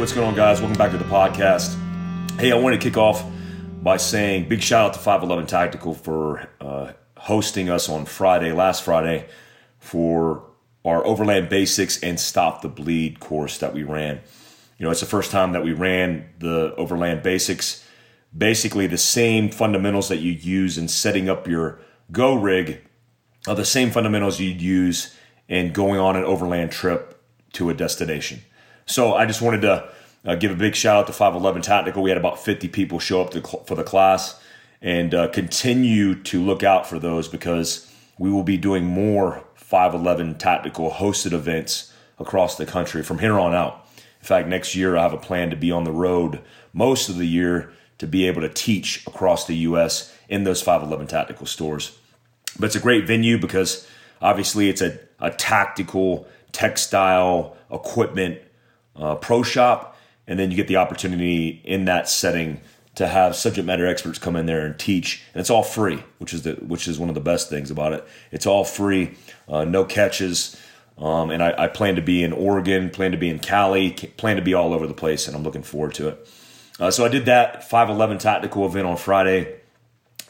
What's going on, guys? Welcome back to the podcast. Hey, I want to kick off by saying big shout out to 511 Tactical for uh, hosting us on Friday, last Friday, for our Overland Basics and Stop the Bleed course that we ran. You know, it's the first time that we ran the Overland Basics. Basically, the same fundamentals that you use in setting up your Go rig are the same fundamentals you'd use in going on an overland trip to a destination. So I just wanted to uh, give a big shout out to 511 Tactical. We had about 50 people show up to, for the class and uh, continue to look out for those because we will be doing more 511 Tactical hosted events across the country from here on out. In fact, next year I have a plan to be on the road most of the year to be able to teach across the U.S. in those 511 Tactical stores. But it's a great venue because obviously it's a, a tactical textile equipment uh, pro shop, and then you get the opportunity in that setting to have subject matter experts come in there and teach, and it's all free, which is the which is one of the best things about it. It's all free, uh, no catches, um, and I, I, plan to be in Oregon, plan to be in Cali, plan to be all over the place, and I'm looking forward to it. Uh, so I did that 511 tactical event on Friday,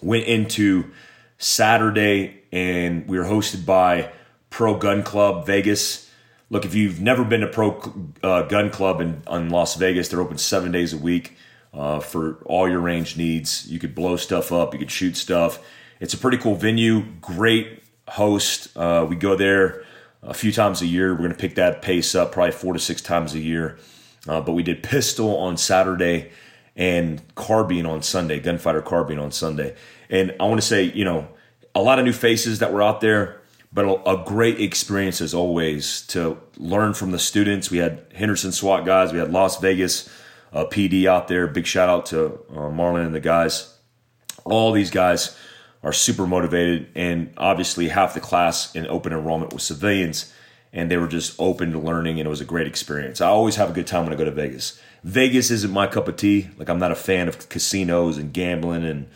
went into Saturday, and we were hosted by Pro Gun Club Vegas look, if you've never been to Pro uh, Gun Club in, in, Las Vegas, they're open seven days a week uh, for all your range needs. You could blow stuff up, you could shoot stuff. It's a pretty cool venue, great host. Uh, we go there a few times a year. We're going to pick that pace up probably four to six times a year. Uh, but we did pistol on Saturday and carbine on Sunday, gunfighter carbine on Sunday. And I want to say, you know, a lot of new faces that were out there but a, a, great experience as always to learn from the students. We had Henderson SWAT guys, we had Las Vegas uh, PD out there. Big shout out to uh, Marlon and the guys. All these guys are super motivated, and obviously half the class in open enrollment was civilians, and they were just open to learning, and it was a great experience. I always have a good time when I go to Vegas. Vegas isn't my cup of tea. Like I'm not a fan of casinos and gambling and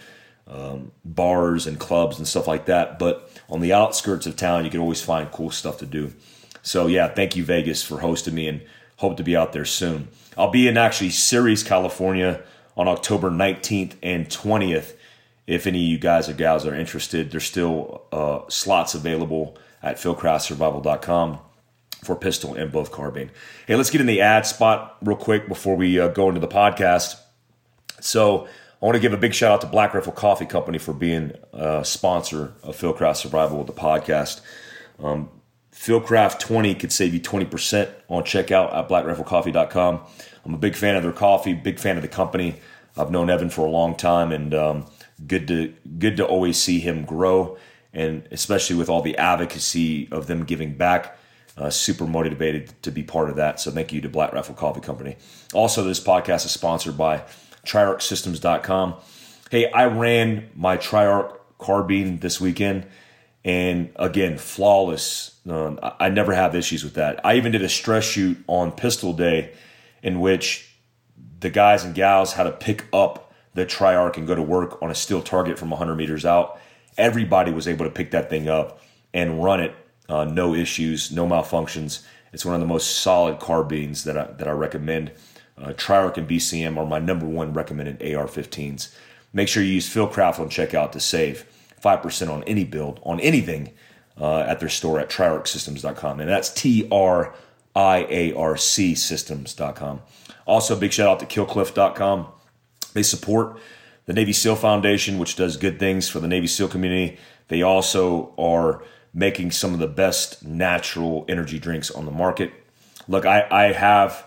um, bars and clubs and stuff like that, but on the outskirts of town, you can always find cool stuff to do. So yeah, thank you Vegas for hosting me and hope to be out there soon. I'll be in actually Ceres, California on October 19th and 20th. If any of you guys or gals are interested, there's still uh, slots available at fieldcraftsurvival.com for pistol and both carbine. Hey, let's get in the ad spot real quick before we uh, go into the podcast. So I want to give a big shout out to Black Rifle Coffee Company for being a sponsor of Fieldcraft Survival with the podcast. Um, Fieldcraft 20 could save you 20% on checkout at blackriflecoffee.com. I'm a big fan of their coffee, big fan of the company. I've known Evan for a long time, and um, good to good to always see him grow, and especially with all the advocacy of them giving back. Uh, super motivated to be part of that. So thank you to Black Rifle Coffee Company. Also, this podcast is sponsored by triarcsystems.com. Hey, I ran my Triarc carbine this weekend, and again, flawless. Uh, I never have issues with that. I even did a stress shoot on pistol day in which the guys and gals had to pick up the Triarc and go to work on a steel target from 100 meters out. Everybody was able to pick that thing up and run it, uh, no issues, no malfunctions. It's one of the most solid carbines that I, that I recommend. Uh, Triarc and BCM are my number one recommended AR-15s. Make sure you use Phil Fieldcraft on checkout to save 5% on any build, on anything uh, at their store at triarcsystems.com. And that's T R I A R C systems.com. Also, big shout out to killcliff.com. They support the Navy SEAL Foundation, which does good things for the Navy SEAL community. They also are making some of the best natural energy drinks on the market. Look, I, I have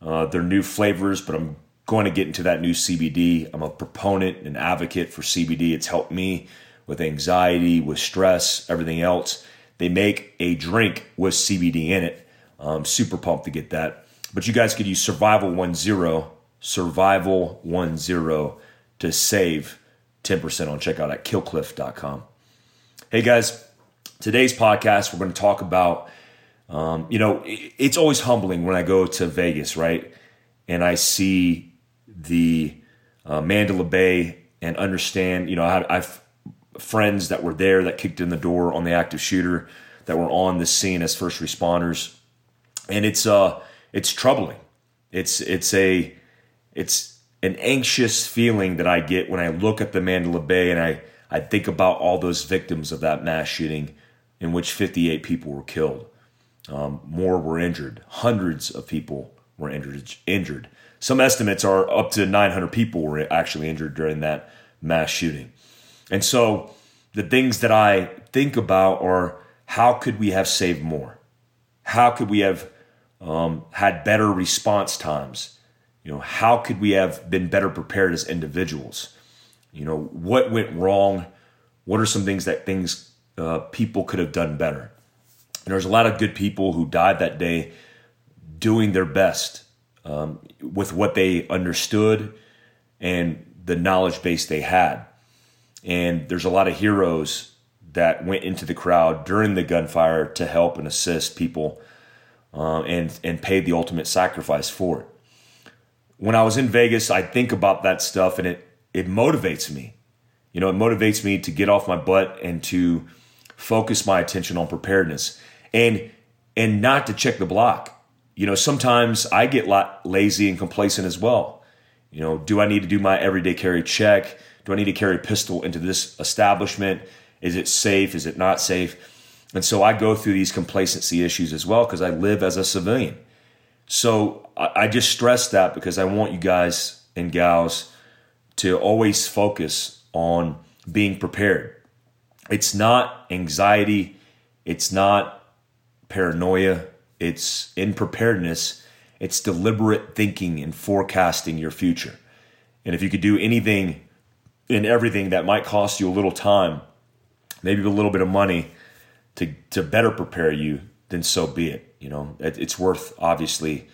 uh, their new flavors, but I'm going to get into that new CBD. I'm a proponent and advocate for CBD. It's helped me with anxiety, with stress, everything else. They make a drink with CBD in it. I'm super pumped to get that. But you guys could use Survival 10, Survival 10 to save 10% on checkout at killcliff.com. Hey guys, today's podcast, we're going to talk about um, you know, it's always humbling when I go to Vegas, right? And I see the uh, Mandalay Bay and understand, you know, I, I've friends that were there that kicked in the door on the active shooter that were on the scene as first responders. And it's, uh, it's troubling. It's it's a it's an anxious feeling that I get when I look at the Mandalay Bay and I I think about all those victims of that mass shooting in which 58 people were killed. Um, more were injured. Hundreds of people were injured. Injured. Some estimates are up to 900 people were actually injured during that mass shooting. And so the things that I think about are how could we have saved more? How could we have um, had better response times? You know, how could we have been better prepared as individuals? You know, what went wrong? What are some things that things uh, people could have done better? And there's a lot of good people who died that day doing their best um, with what they understood and the knowledge base they had. And there's a lot of heroes that went into the crowd during the gunfire to help and assist people uh, and, and paid the ultimate sacrifice for it. When I was in Vegas, I think about that stuff and it, it motivates me. You know, it motivates me to get off my butt and to focus my attention on preparedness and and not to check the block you know, sometimes I get lazy and complacent as well. You know, do I need to do my everyday carry check? Do I need to carry a pistol into this establishment? Is it safe? Is it not safe? And so I go through these complacency issues as well because I live as a civilian. So I just stress that because I want you guys and gals to always focus on being prepared. It's not anxiety, it's not paranoia, it's in preparedness, it's deliberate thinking and forecasting your future. And if you could do anything and everything that might cost you a little time, maybe a little bit of money to, to better prepare you, then so be it. You know, it, it's worth obviously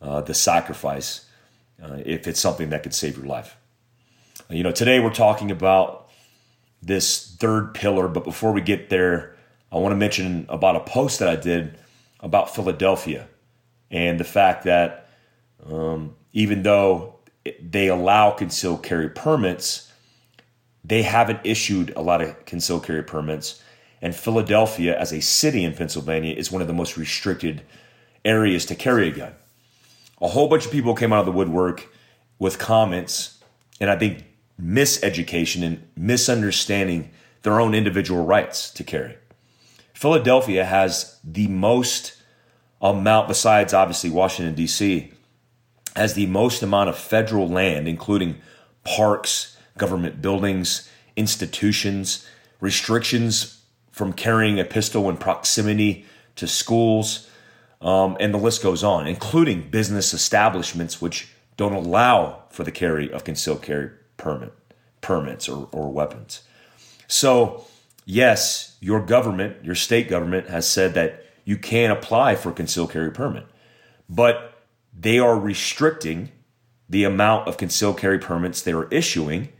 uh, the sacrifice uh, if it's something that could save your life. You know, today we're talking about this third pillar, but before we get there, I want to mention about a post that I did about Philadelphia and the fact that um, even though they allow concealed carry permits, they haven't issued a lot of concealed carry permits. And Philadelphia, as a city in Pennsylvania, is one of the most restricted areas to carry a gun. A whole bunch of people came out of the woodwork with comments, and I think miseducation and misunderstanding their own individual rights to carry. Philadelphia has the most amount, besides obviously Washington, D.C., has the most amount of federal land, including parks, government buildings, institutions, restrictions from carrying a pistol in proximity to schools, um, and the list goes on, including business establishments which don't allow for the carry of concealed carry permit permits or, or weapons. So yes, your government, your state government has said that you can apply for concealed carry permit, but they are restricting the amount of concealed carry permits they are issuing.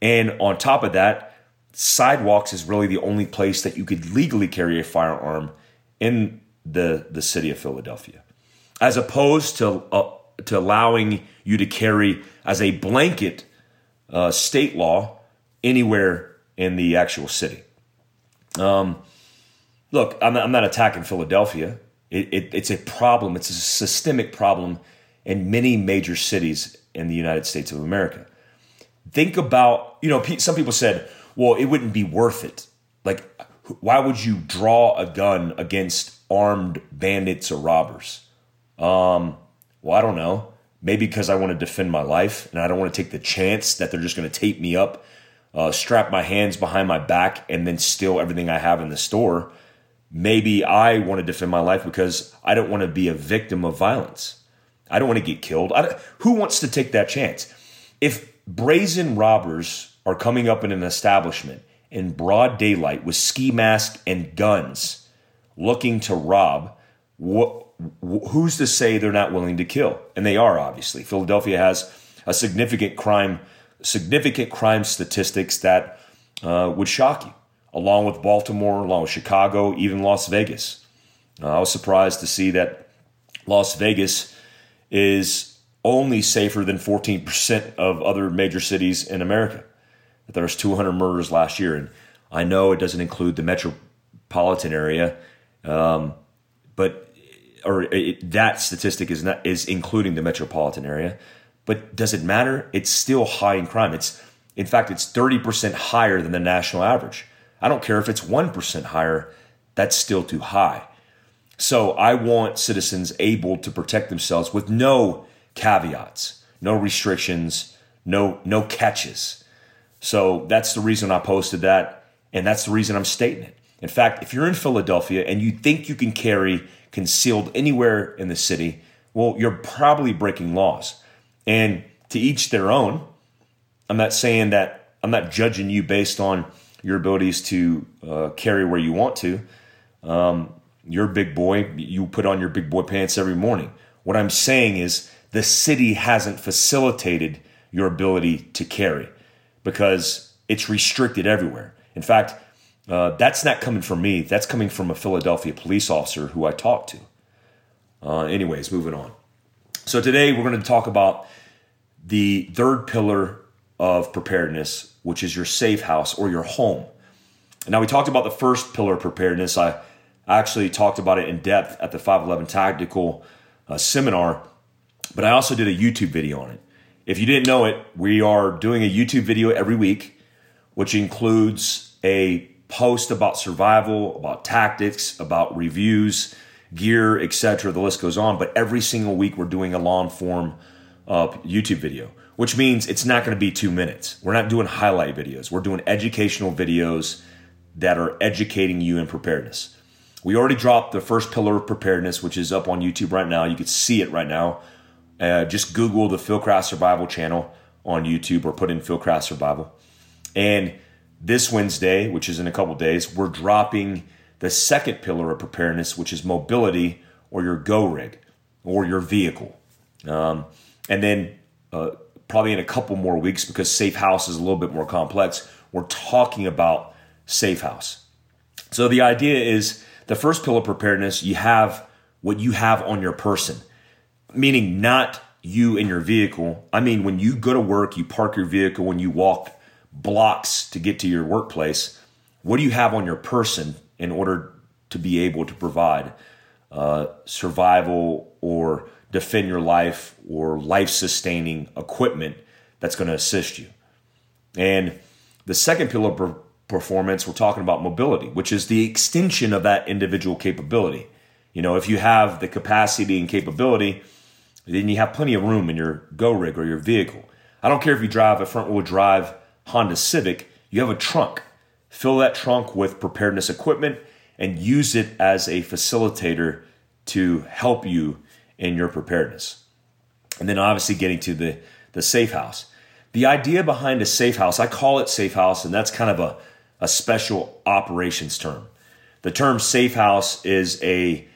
And on top of that, sidewalks is really the only place that you could legally carry a firearm in the, the city of Philadelphia, as opposed to, uh, to allowing you to carry as a blanket uh, state law anywhere in the actual city. Um, look, I'm, I'm, not attacking Philadelphia. It, it, it's a problem. It's a systemic problem in many major cities in the United States of America. Think about, you know, some people said, well, it wouldn't be worth it. Like, why would you draw a gun against armed bandits or robbers? Um, well, I don't know. Maybe because I want to defend my life and I don't want to take the chance that they're just going to tape me up uh, strap my hands behind my back and then steal everything I have in the store. Maybe I want to defend my life because I don't want to be a victim of violence. I don't want to get killed. who wants to take that chance? If brazen robbers are coming up in an establishment in broad daylight with ski masks and guns looking to rob, wh- who's to say they're not willing to kill? And they are, obviously. Philadelphia has a significant crime significant crime statistics that uh, would shock you, along with Baltimore, along with Chicago, even Las Vegas. Uh, I was surprised to see that Las Vegas is only safer than 14% of other major cities in America. There was 200 murders last year, and I know it doesn't include the metropolitan area, um, but or it, that statistic is not is including the metropolitan area. But does it matter? It's still high in crime. It's in fact it's 30% higher than the national average. I don't care if it's 1% higher, that's still too high. So I want citizens able to protect themselves with no caveats, no restrictions, no no catches. So that's the reason I posted that and that's the reason I'm stating it. In fact, if you're in Philadelphia and you think you can carry concealed anywhere in the city, well, you're probably breaking laws. And to each their own. I'm not saying that I'm not judging you based on your abilities to uh, carry where you want to. Um, you're a big boy. You put on your big boy pants every morning. What I'm saying is the city hasn't facilitated your ability to carry because it's restricted everywhere. In fact, uh, that's not coming from me. That's coming from a Philadelphia police officer who I talked to. Uh, anyways, moving on. So today we're going to talk about the third pillar of preparedness, which is your safe house or your home. Now we talked about the first pillar of preparedness. I actually talked about it in depth at the 511 Tactical uh, seminar, but I also did a YouTube video on it. If you didn't know it, we are doing a YouTube video every week, which includes a post about survival, about tactics, about reviews, gear, etc. The list goes on. But every single week, we're doing a long form uh, YouTube video, which means it's not going to be two minutes. We're not doing highlight videos. We're doing educational videos that are educating you in preparedness. We already dropped the first pillar of preparedness, which is up on YouTube right now. You can see it right now. Uh, just Google the Fieldcraft Survival channel on YouTube or put in Fieldcraft Survival. And this Wednesday, which is in a couple days, we're dropping the second pillar of preparedness, which is mobility or your go rig or your vehicle. Um, and then uh, probably in a couple more weeks, because Safe House is a little bit more complex, we're talking about Safe House. So the idea is the first pillar preparedness, you have what you have on your person, meaning not you and your vehicle. I mean, when you go to work, you park your vehicle, when you walk blocks to get to your workplace, what do you have on your person in order to be able to provide uh, survival or defend your life or life sustaining equipment that's going to assist you. And the second pillar of performance, we're talking about mobility, which is the extension of that individual capability. You know, if you have the capacity and capability, then you have plenty of room in your go rig or your vehicle. I don't care if you drive a front wheel drive Honda Civic, you have a trunk. Fill that trunk with preparedness equipment and use it as a facilitator to help you in your preparedness. And then obviously getting to the, the safe house. The idea behind a safe house, I call it safe house, and that's kind of a, a special operations term. The term safe house is a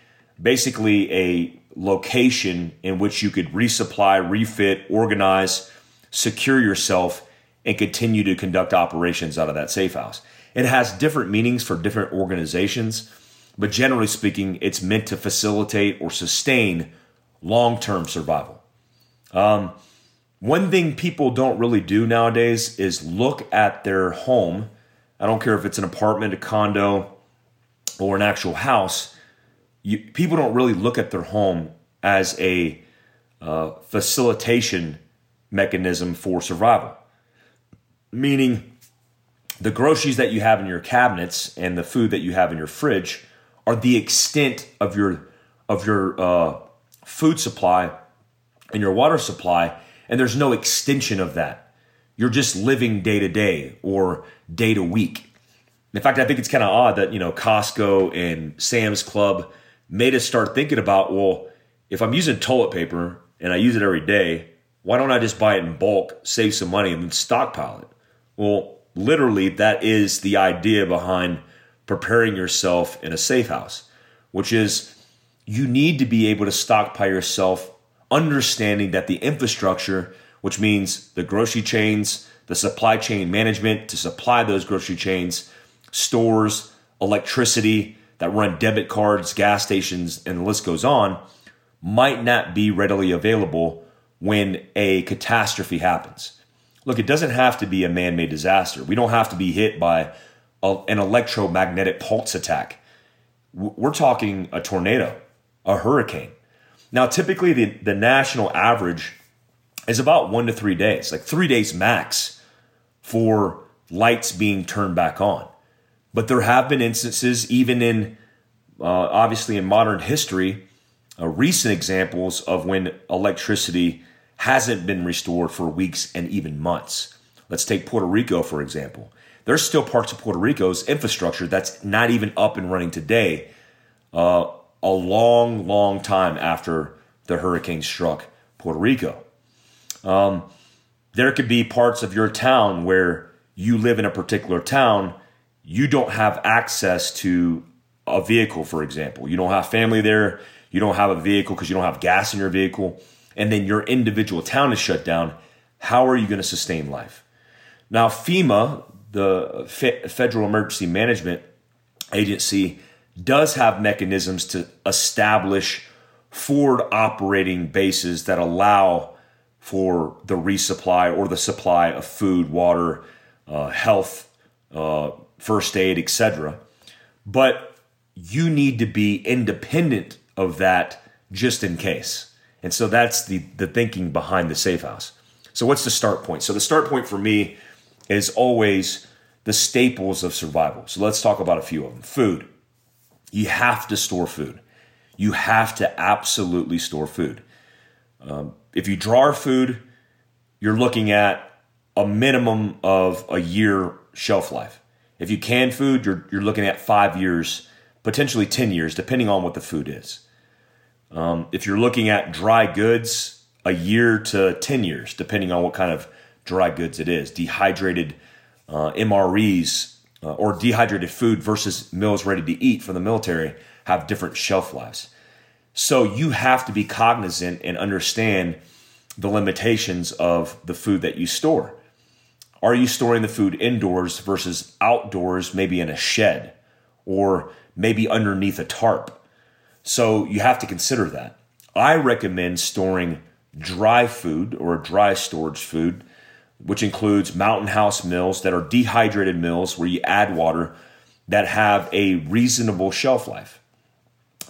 basically a location in which you could resupply, refit, organize, secure yourself, and continue to conduct operations out of that safe house. It has different meanings for different organizations, but generally speaking, it's meant to facilitate or sustain long term survival. Um, one thing people don't really do nowadays is look at their home. I don't care if it's an apartment, a condo, or an actual house. You, people don't really look at their home as a uh, facilitation mechanism for survival. Meaning, the groceries that you have in your cabinets and the food that you have in your fridge are the extent of your of your uh, food supply and your water supply, and there's no extension of that. You're just living day to day or day to week. In fact, I think it's kind of odd that, you know, Costco and Sam's Club made us start thinking about, well, if I'm using toilet paper and I use it every day, why don't I just buy it in bulk, save some money, and then stockpile it? Well, literally, that is the idea behind preparing yourself in a safe house, which is you need to be able to stockpile yourself, understanding that the infrastructure, which means the grocery chains, the supply chain management to supply those grocery chains, stores, electricity that run debit cards, gas stations, and the list goes on, might not be readily available when a catastrophe happens. Look, it doesn't have to be a man made disaster. We don't have to be hit by a, an electromagnetic pulse attack. We're talking a tornado a hurricane. Now, typically the, the national average is about one to three days, like three days max for lights being turned back on. But there have been instances, even in uh, obviously in modern history, uh, recent examples of when electricity hasn't been restored for weeks and even months. Let's take Puerto Rico, for example. There's still parts of Puerto Rico's infrastructure that's not even up and running today, uh, a long, long time after the hurricane struck Puerto Rico. Um, there could be parts of your town where you live in a particular town, you don't have access to a vehicle, for example. You don't have family there, you don't have a vehicle because you don't have gas in your vehicle, and then your individual town is shut down. How are you going to sustain life? Now, FEMA, the Federal Emergency Management Agency, does have mechanisms to establish forward operating bases that allow for the resupply or the supply of food, water, uh, health, uh, first aid, etc. But you need to be independent of that just in case. And so that's the, the thinking behind the safe house. So, what's the start point? So, the start point for me is always the staples of survival. So, let's talk about a few of them. Food. You have to store food. You have to absolutely store food. Um, if you draw food, you're looking at a minimum of a year shelf life. If you can food, you're, you're looking at five years, potentially 10 years, depending on what the food is. Um, if you're looking at dry goods, a year to 10 years, depending on what kind of dry goods it is. Dehydrated uh, MREs uh, or dehydrated food versus meals ready to eat for the military have different shelf lives. So you have to be cognizant and understand the limitations of the food that you store. Are you storing the food indoors versus outdoors, maybe in a shed or maybe underneath a tarp? So you have to consider that. I recommend storing dry food or dry storage food, which includes mountain house mills that are dehydrated mills where you add water that have a reasonable shelf life.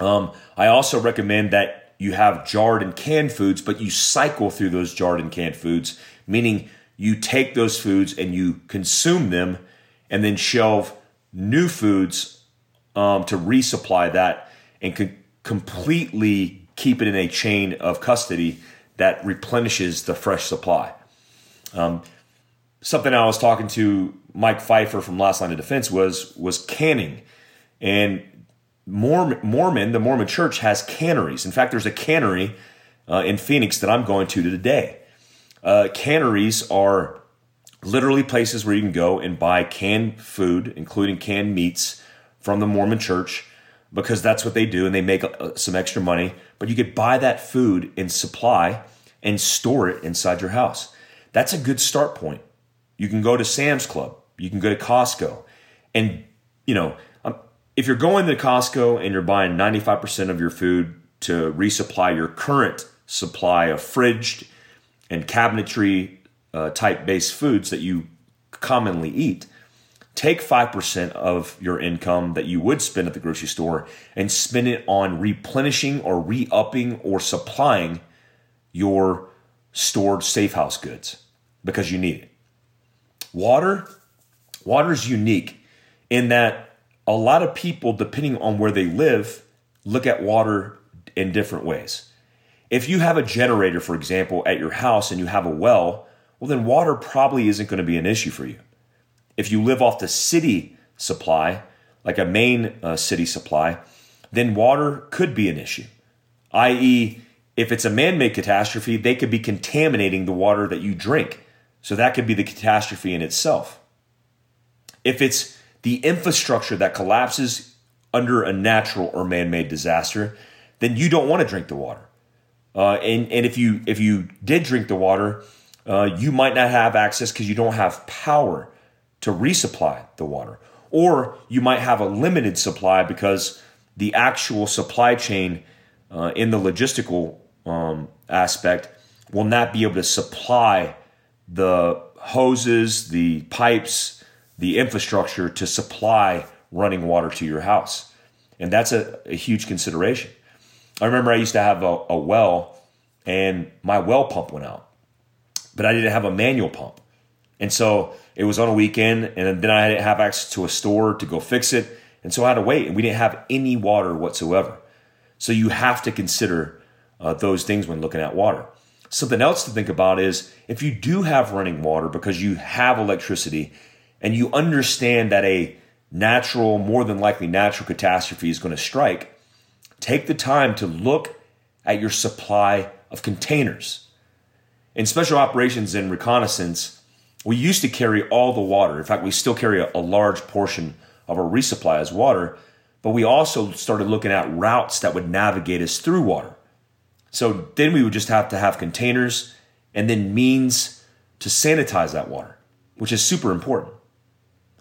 Um, I also recommend that you have jarred and canned foods, but you cycle through those jarred and canned foods, meaning you take those foods and you consume them and then shelve new foods um, to resupply that and co- completely keep it in a chain of custody that replenishes the fresh supply. Um, something I was talking to Mike Pfeiffer from Last Line of Defense was was canning, and Mormon, Mormon the Mormon Church has canneries. In fact, there's a cannery uh, in Phoenix that I'm going to today. Uh, canneries are literally places where you can go and buy canned food, including canned meats from the Mormon church, because that's what they do and they make uh, some extra money. But you could buy that food in supply and store it inside your house. That's a good start point. You can go to Sam's Club, you can go to Costco, and you know, um, if you're going to Costco and you're buying 95% of your food to resupply your current supply of fridged and cabinetry uh, type based foods that you commonly eat, take 5% of your income that you would spend at the grocery store and spend it on replenishing or re upping or supplying your stored safe house goods because you need it. Water, water is unique in that a lot of people, depending on where they live, look at water in different ways. If you have a generator, for example, at your house and you have a well, well, then water probably isn't going to be an issue for you. If you live off the city supply, like a main uh, city supply, then water could be an issue. I.e., if it's a man made catastrophe, they could be contaminating the water that you drink. So that could be the catastrophe in itself. If it's the infrastructure that collapses under a natural or man made disaster, then you don't want to drink the water. Uh, and and if you if you did drink the water, uh, you might not have access because you don't have power to resupply the water, or you might have a limited supply because the actual supply chain uh, in the logistical um, aspect will not be able to supply the hoses, the pipes, the infrastructure to supply running water to your house, and that's a, a huge consideration. I remember I used to have a, a well and my well pump went out, but I didn't have a manual pump. And so it was on a weekend, and then I didn't have access to a store to go fix it. And so I had to wait, and we didn't have any water whatsoever. So you have to consider uh, those things when looking at water. Something else to think about is if you do have running water because you have electricity and you understand that a natural, more than likely natural catastrophe is going to strike, take the time to look at your supply of containers. In special operations and reconnaissance, we used to carry all the water. In fact, we still carry a, a large portion of our resupply as water, but we also started looking at routes that would navigate us through water. So then we would just have to have containers and then means to sanitize that water, which is super important.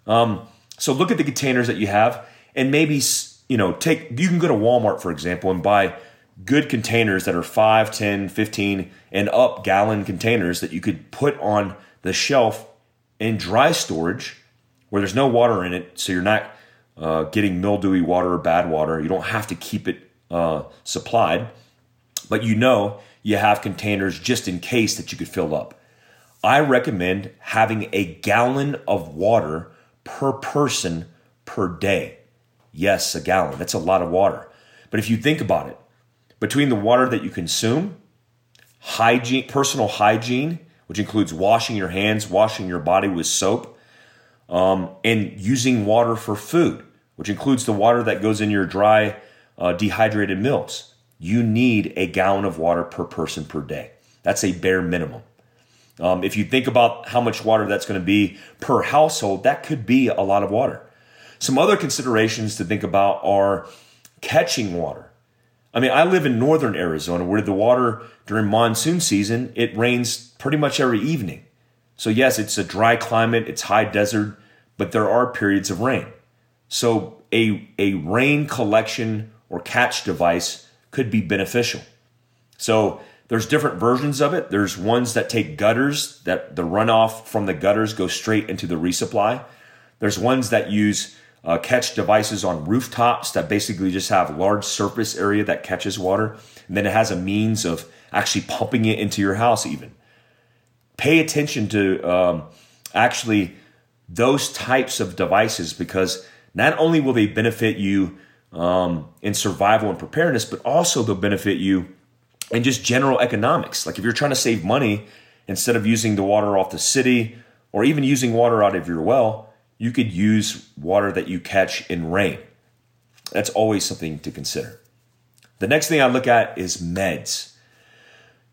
Um, so look at the containers that you have and maybe, you know, take, you can go to Walmart, for example, and buy good containers that are 5, 10, 15, and up gallon containers that you could put on the shelf in dry storage where there's no water in it. So you're not uh, getting mildewy water or bad water. You don't have to keep it uh, supplied but you know you have containers just in case that you could fill up. I recommend having a gallon of water per person per day. Yes, a gallon. That's a lot of water. But if you think about it, between the water that you consume, hygiene, personal hygiene, which includes washing your hands, washing your body with soap, um, and using water for food, which includes the water that goes in your dry, uh, dehydrated meals you need a gallon of water per person per day. That's a bare minimum. Um, if you think about how much water that's going to be per household, that could be a lot of water. Some other considerations to think about are catching water. I mean, I live in northern Arizona where the water during monsoon season, it rains pretty much every evening. So, yes, it's a dry climate, it's high desert, but there are periods of rain. So, a, a rain collection or catch device could be beneficial. So there's different versions of it. There's ones that take gutters, that the runoff from the gutters goes straight into the resupply. There's ones that use uh, catch devices on rooftops that basically just have large surface area that catches water. And then it has a means of actually pumping it into your house, even. Pay attention to um, actually those types of devices because not only will they benefit you um, in survival and preparedness, but also they'll benefit you in just general economics. Like if you're trying to save money, instead of using the water off the city or even using water out of your well, you could use water that you catch in rain. That's always something to consider. The next thing I look at is meds.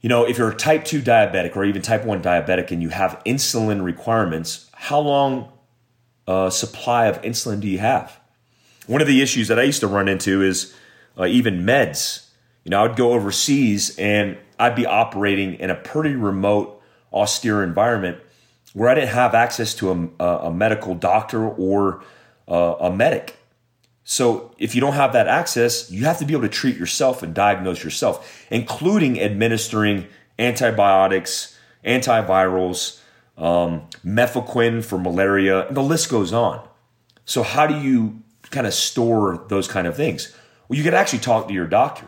You know, if you're a type 2 diabetic or even type 1 diabetic and you have insulin requirements, how long a uh, supply of insulin do you have? One of the issues that I used to run into is uh, even meds. You know, I would go overseas and I'd be operating in a pretty remote, austere environment where I didn't have access to a, a medical doctor or uh, a medic. So if you don't have that access, you have to be able to treat yourself and diagnose yourself, including administering antibiotics, antivirals, um, mefloquine for malaria, and the list goes on. So how do you kind of store those kind of things? Well, you could actually talk to your doctor.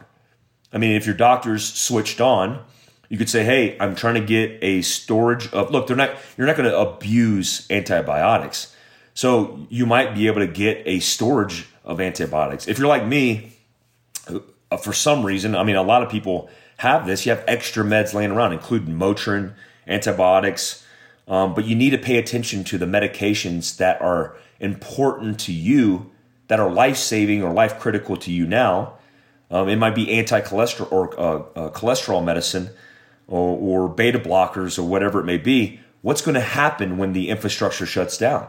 I mean, if your doctor's switched on, you could say, "Hey, I'm trying to get a storage of look, they're not you're not going to abuse antibiotics. So you might be able to get a storage of antibiotics. If you're like me, uh, for some reason, I mean, a lot of people have this. You have extra meds laying around, including Motrin, antibiotics, um, but you need to pay attention to the medications that are important to you that are life saving or life critical to you now. Um, it might be anti cholesterol or uh, uh, cholesterol medicine or, or beta blockers or whatever it may be. What's going to happen when the infrastructure shuts down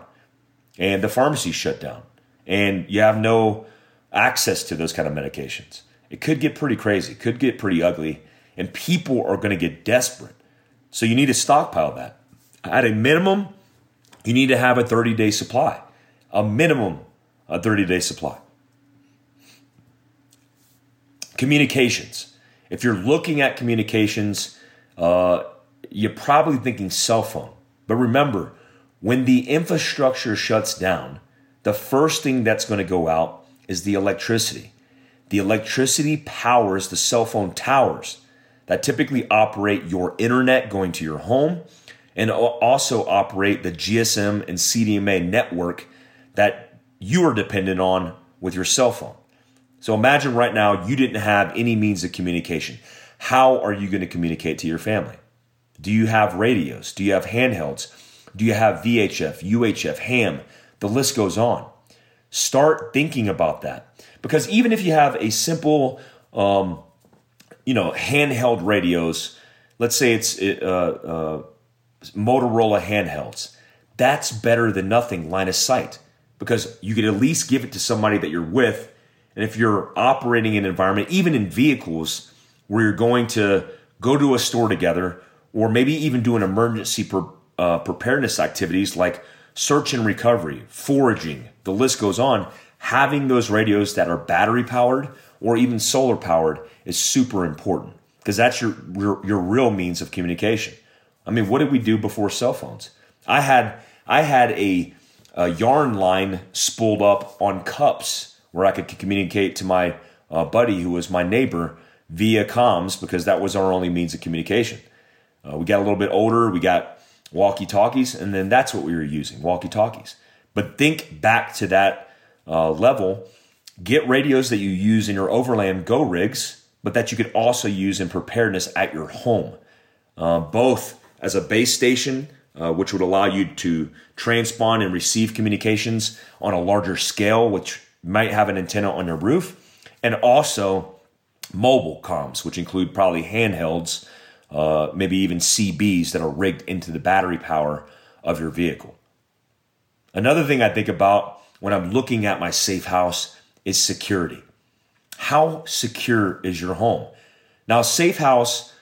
and the pharmacies shut down and you have no access to those kind of medications? It could get pretty crazy, it could get pretty ugly, and people are going to get desperate. So you need to stockpile that. At a minimum, you need to have a 30 day supply, a minimum a 30 day supply. Communications. If you're looking at communications, uh, you're probably thinking cell phone. But remember, when the infrastructure shuts down, the first thing that's going to go out is the electricity. the electricity powers the cell phone towers that typically operate your internet going to your home and also operate the GSM and CDMA network that you are dependent on with your cell phone. So imagine right now you didn't have any means of communication. How are you going to communicate to your family? Do you have radios? Do you have handhelds? Do you have VHF, UHF, ham? The list goes on. Start thinking about that. Because even if you have a simple, um, you know, handheld radios, let's say it's uh, uh, Motorola handhelds, that's better than nothing line of sight because you could at least give it to somebody that you're with. And if you're operating in an environment, even in vehicles where you're going to go to a store together or maybe even do an emergency uh, preparedness activities like search and recovery, foraging, the list goes on. Having those radios that are battery powered or even solar powered is super important because that's your, your, your real means of communication. I mean, what did we do before cell phones? I had I had a, a yarn line spooled up on cups where I could communicate to my uh, buddy who was my neighbor via comms because that was our only means of communication. Uh, we got a little bit older, we got walkie talkies, and then that's what we were using walkie talkies. But think back to that uh, level. Get radios that you use in your overland go rigs, but that you could also use in preparedness at your home. Uh, both as a base station, uh, which would allow you to transpond and receive communications on a larger scale, which might have an antenna on your roof, and also mobile comms, which include probably handhelds, uh, maybe even CBs that are rigged into the battery power of your vehicle. Another thing I think about when I'm looking at my safe house is security. How secure is your home? Now, safe house,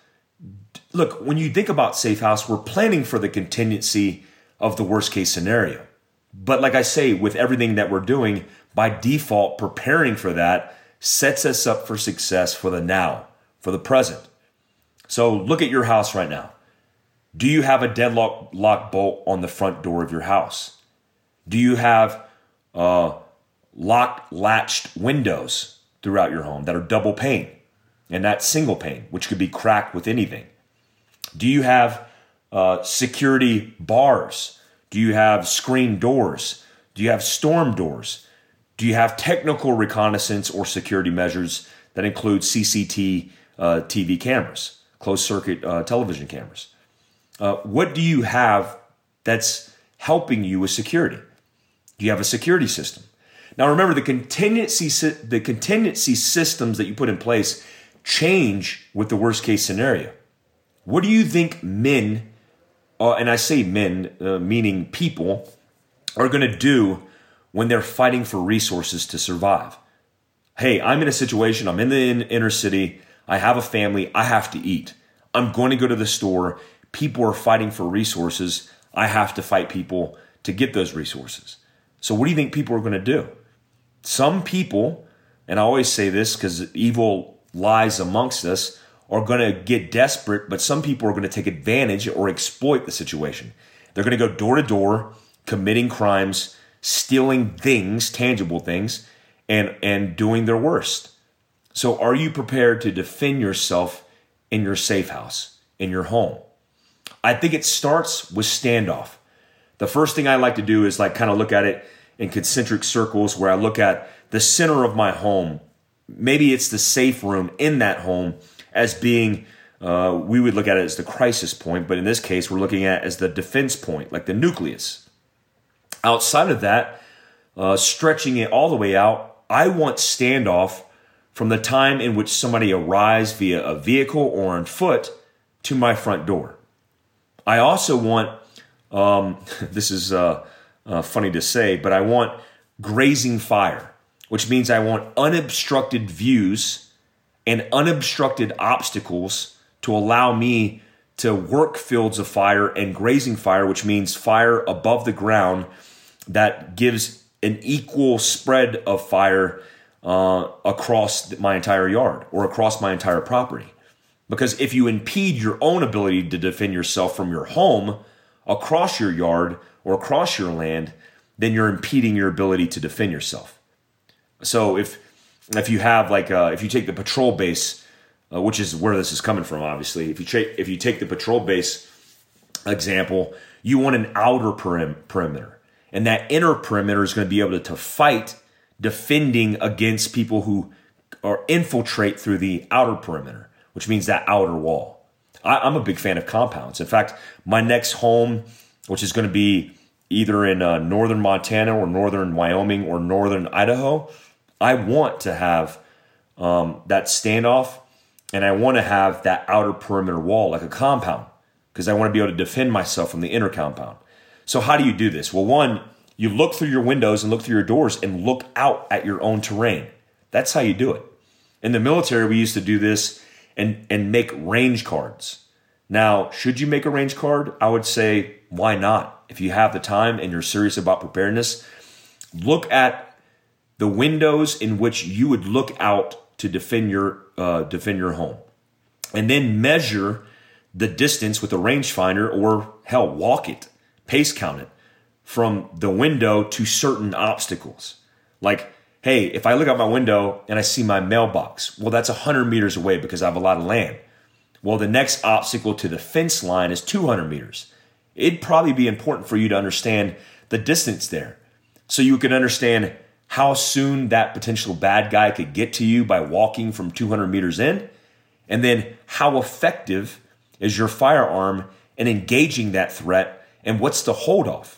look, when you think about safe house, we're planning for the contingency of the worst case scenario. But like I say, with everything that we're doing, by default, preparing for that sets us up for success for the now, for the present. So look at your house right now. Do you have a deadlock lock bolt on the front door of your house? Do you have uh, locked latched windows throughout your home that are double pane and not single pane, which could be cracked with anything? Do you have uh, security bars? Do you have screen doors? Do you have storm doors? Do you have technical reconnaissance or security measures that include CCT uh, TV cameras, closed circuit uh, television cameras? Uh, what do you have that's helping you with security? Do you have a security system? Now remember the contingency the contingency systems that you put in place change with the worst case scenario. What do you think men, uh, and I say men, uh, meaning people, are going to do when they're fighting for resources to survive? Hey, I'm in a situation, I'm in the inner city, I have a family, I have to eat. I'm going to go to the store. People are fighting for resources. I have to fight people to get those resources. So, what do you think people are going to do? Some people, and I always say this because evil lies amongst us, are going to get desperate, but some people are going to take advantage or exploit the situation. They're going to go door to door, committing crimes, stealing things, tangible things, and, and doing their worst. So, are you prepared to defend yourself in your safe house, in your home? I think it starts with standoff. The first thing I like to do is like kind of look at it in concentric circles where I look at the center of my home. Maybe it's the safe room in that home as being uh, we would look at it as the crisis point, but in this case, we're looking at as the defense point, like the nucleus. Outside of that, uh, stretching it all the way out, I want standoff from the time in which somebody arrives via a vehicle or on foot to my front door. I also want, um, this is uh, uh, funny to say, but I want grazing fire, which means I want unobstructed views and unobstructed obstacles to allow me to work fields of fire and grazing fire, which means fire above the ground that gives an equal spread of fire uh, across my entire yard or across my entire property. Because if you impede your own ability to defend yourself from your home across your yard or across your land, then you're impeding your ability to defend yourself. So if if you have like uh, if you take the patrol base, uh, which is where this is coming from, obviously. If you tra- if you take the patrol base example, you want an outer perim- perimeter, and that inner perimeter is going to be able to, to fight defending against people who or infiltrate through the outer perimeter, which means that outer wall. I, am a big fan of compounds. In fact, my next home, which is going to be either in uh, northern Montana or northern Wyoming or northern Idaho, I want to have um, that standoff and I want to have that outer perimeter wall like a compound because I want to be able to defend myself from the inner compound. So, how do you do this? Well, one, you look through your windows and look through your doors and look out at your own terrain. That's how you do it. In the military, we used to do this and, and make range cards. Now, should you make a range card? I would say, why not? If you have the time and you're serious about preparedness, look at the windows in which you would look out to defend your uh, defend your home, and then measure the distance with a rangefinder, or hell, walk it, pace count it from the window to certain obstacles. Like hey, if I look out my window and I see my mailbox, well, that's 100 meters away because I have a lot of land. Well, the next obstacle to the fence line is 200 meters. It'd probably be important for you to understand the distance there so you can understand how soon that potential bad guy could get to you by walking from 200 meters in, and then how effective is your firearm in engaging that threat, and what's the holdoff?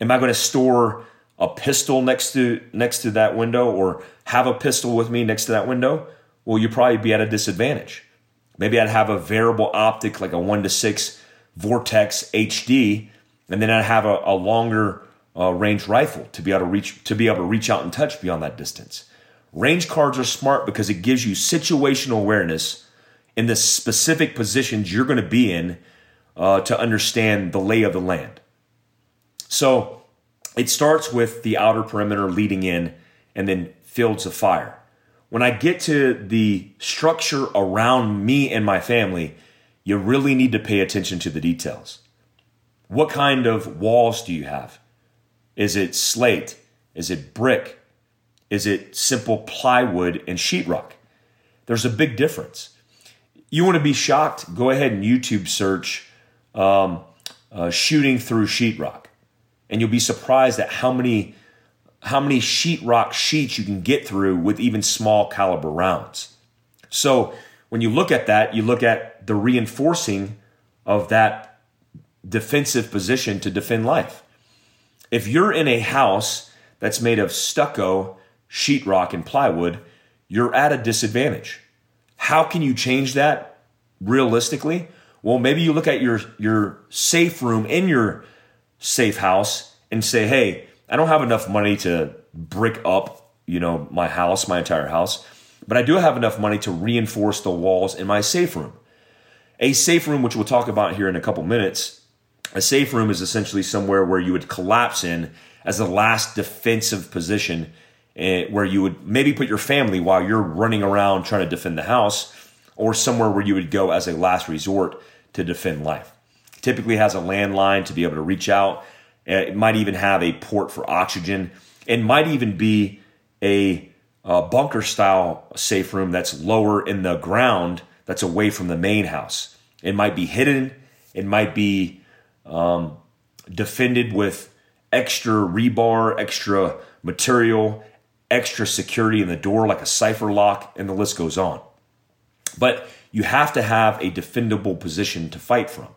Am I going to store a pistol next to next to that window or have a pistol with me next to that window, well, you'd probably be at a disadvantage. Maybe I'd have a variable optic like a one to six Vortex HD, and then I'd have a, a longer uh, range rifle to be able to reach to be able to reach out and touch beyond that distance. Range cards are smart because it gives you situational awareness in the specific positions you're going to be in uh, to understand the lay of the land. So it starts with the outer perimeter leading in and then fields of fire. When I get to the structure around me and my family, you really need to pay attention to the details. What kind of walls do you have? Is it slate? Is it brick? Is it simple plywood and sheetrock? There's a big difference. You want to be shocked? Go ahead and YouTube search um, uh, shooting through sheetrock and you'll be surprised at how many how many sheetrock sheets you can get through with even small caliber rounds. So when you look at that, you look at the reinforcing of that defensive position to defend life. If you're in a house that's made of stucco, sheetrock, and plywood, you're at a disadvantage. How can you change that realistically? Well, maybe you look at your, your safe room in your safe house and say, hey, I don't have enough money to brick up, you know, my house, my entire house, but I do have enough money to reinforce the walls in my safe room. A safe room, which we'll talk about here in a couple minutes, a safe room is essentially somewhere where you would collapse in as the last defensive position eh, where you would maybe put your family while you're running around trying to defend the house or somewhere where you would go as a last resort to defend life typically has a landline to be able to reach out. Uh, it might even have a port for oxygen. It might even be a, a bunker style safe room that's lower in the ground, that's away from the main house. It might be hidden. It might be um, defended with extra rebar, extra material, extra security in the door, like a cipher lock, and the list goes on. But you have to have a defendable position to fight from.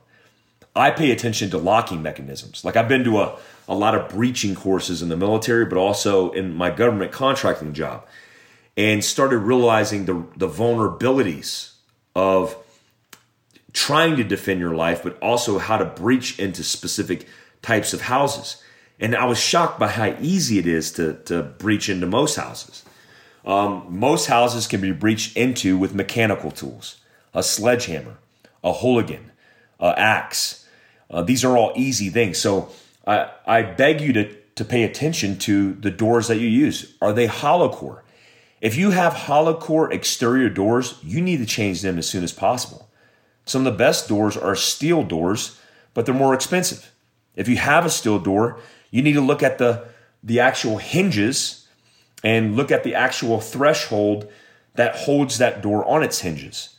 I pay attention to locking mechanisms. Like I've been to a, a lot of breaching courses in the military, but also in my government contracting job, and started realizing the, the vulnerabilities of trying to defend your life, but also how to breach into specific types of houses. And I was shocked by how easy it is to, to breach into most houses. Um, most houses can be breached into with mechanical tools a sledgehammer, a Halligan, an axe, uh, these are all easy things. So I, I beg you to, to pay attention to the doors that you use. Are they hollow core? If you have hollow core exterior doors, you need to change them as soon as possible. Some of the best doors are steel doors, but they're more expensive. If you have a steel door, you need to look at the, the actual hinges and look at the actual threshold that holds that door on its hinges.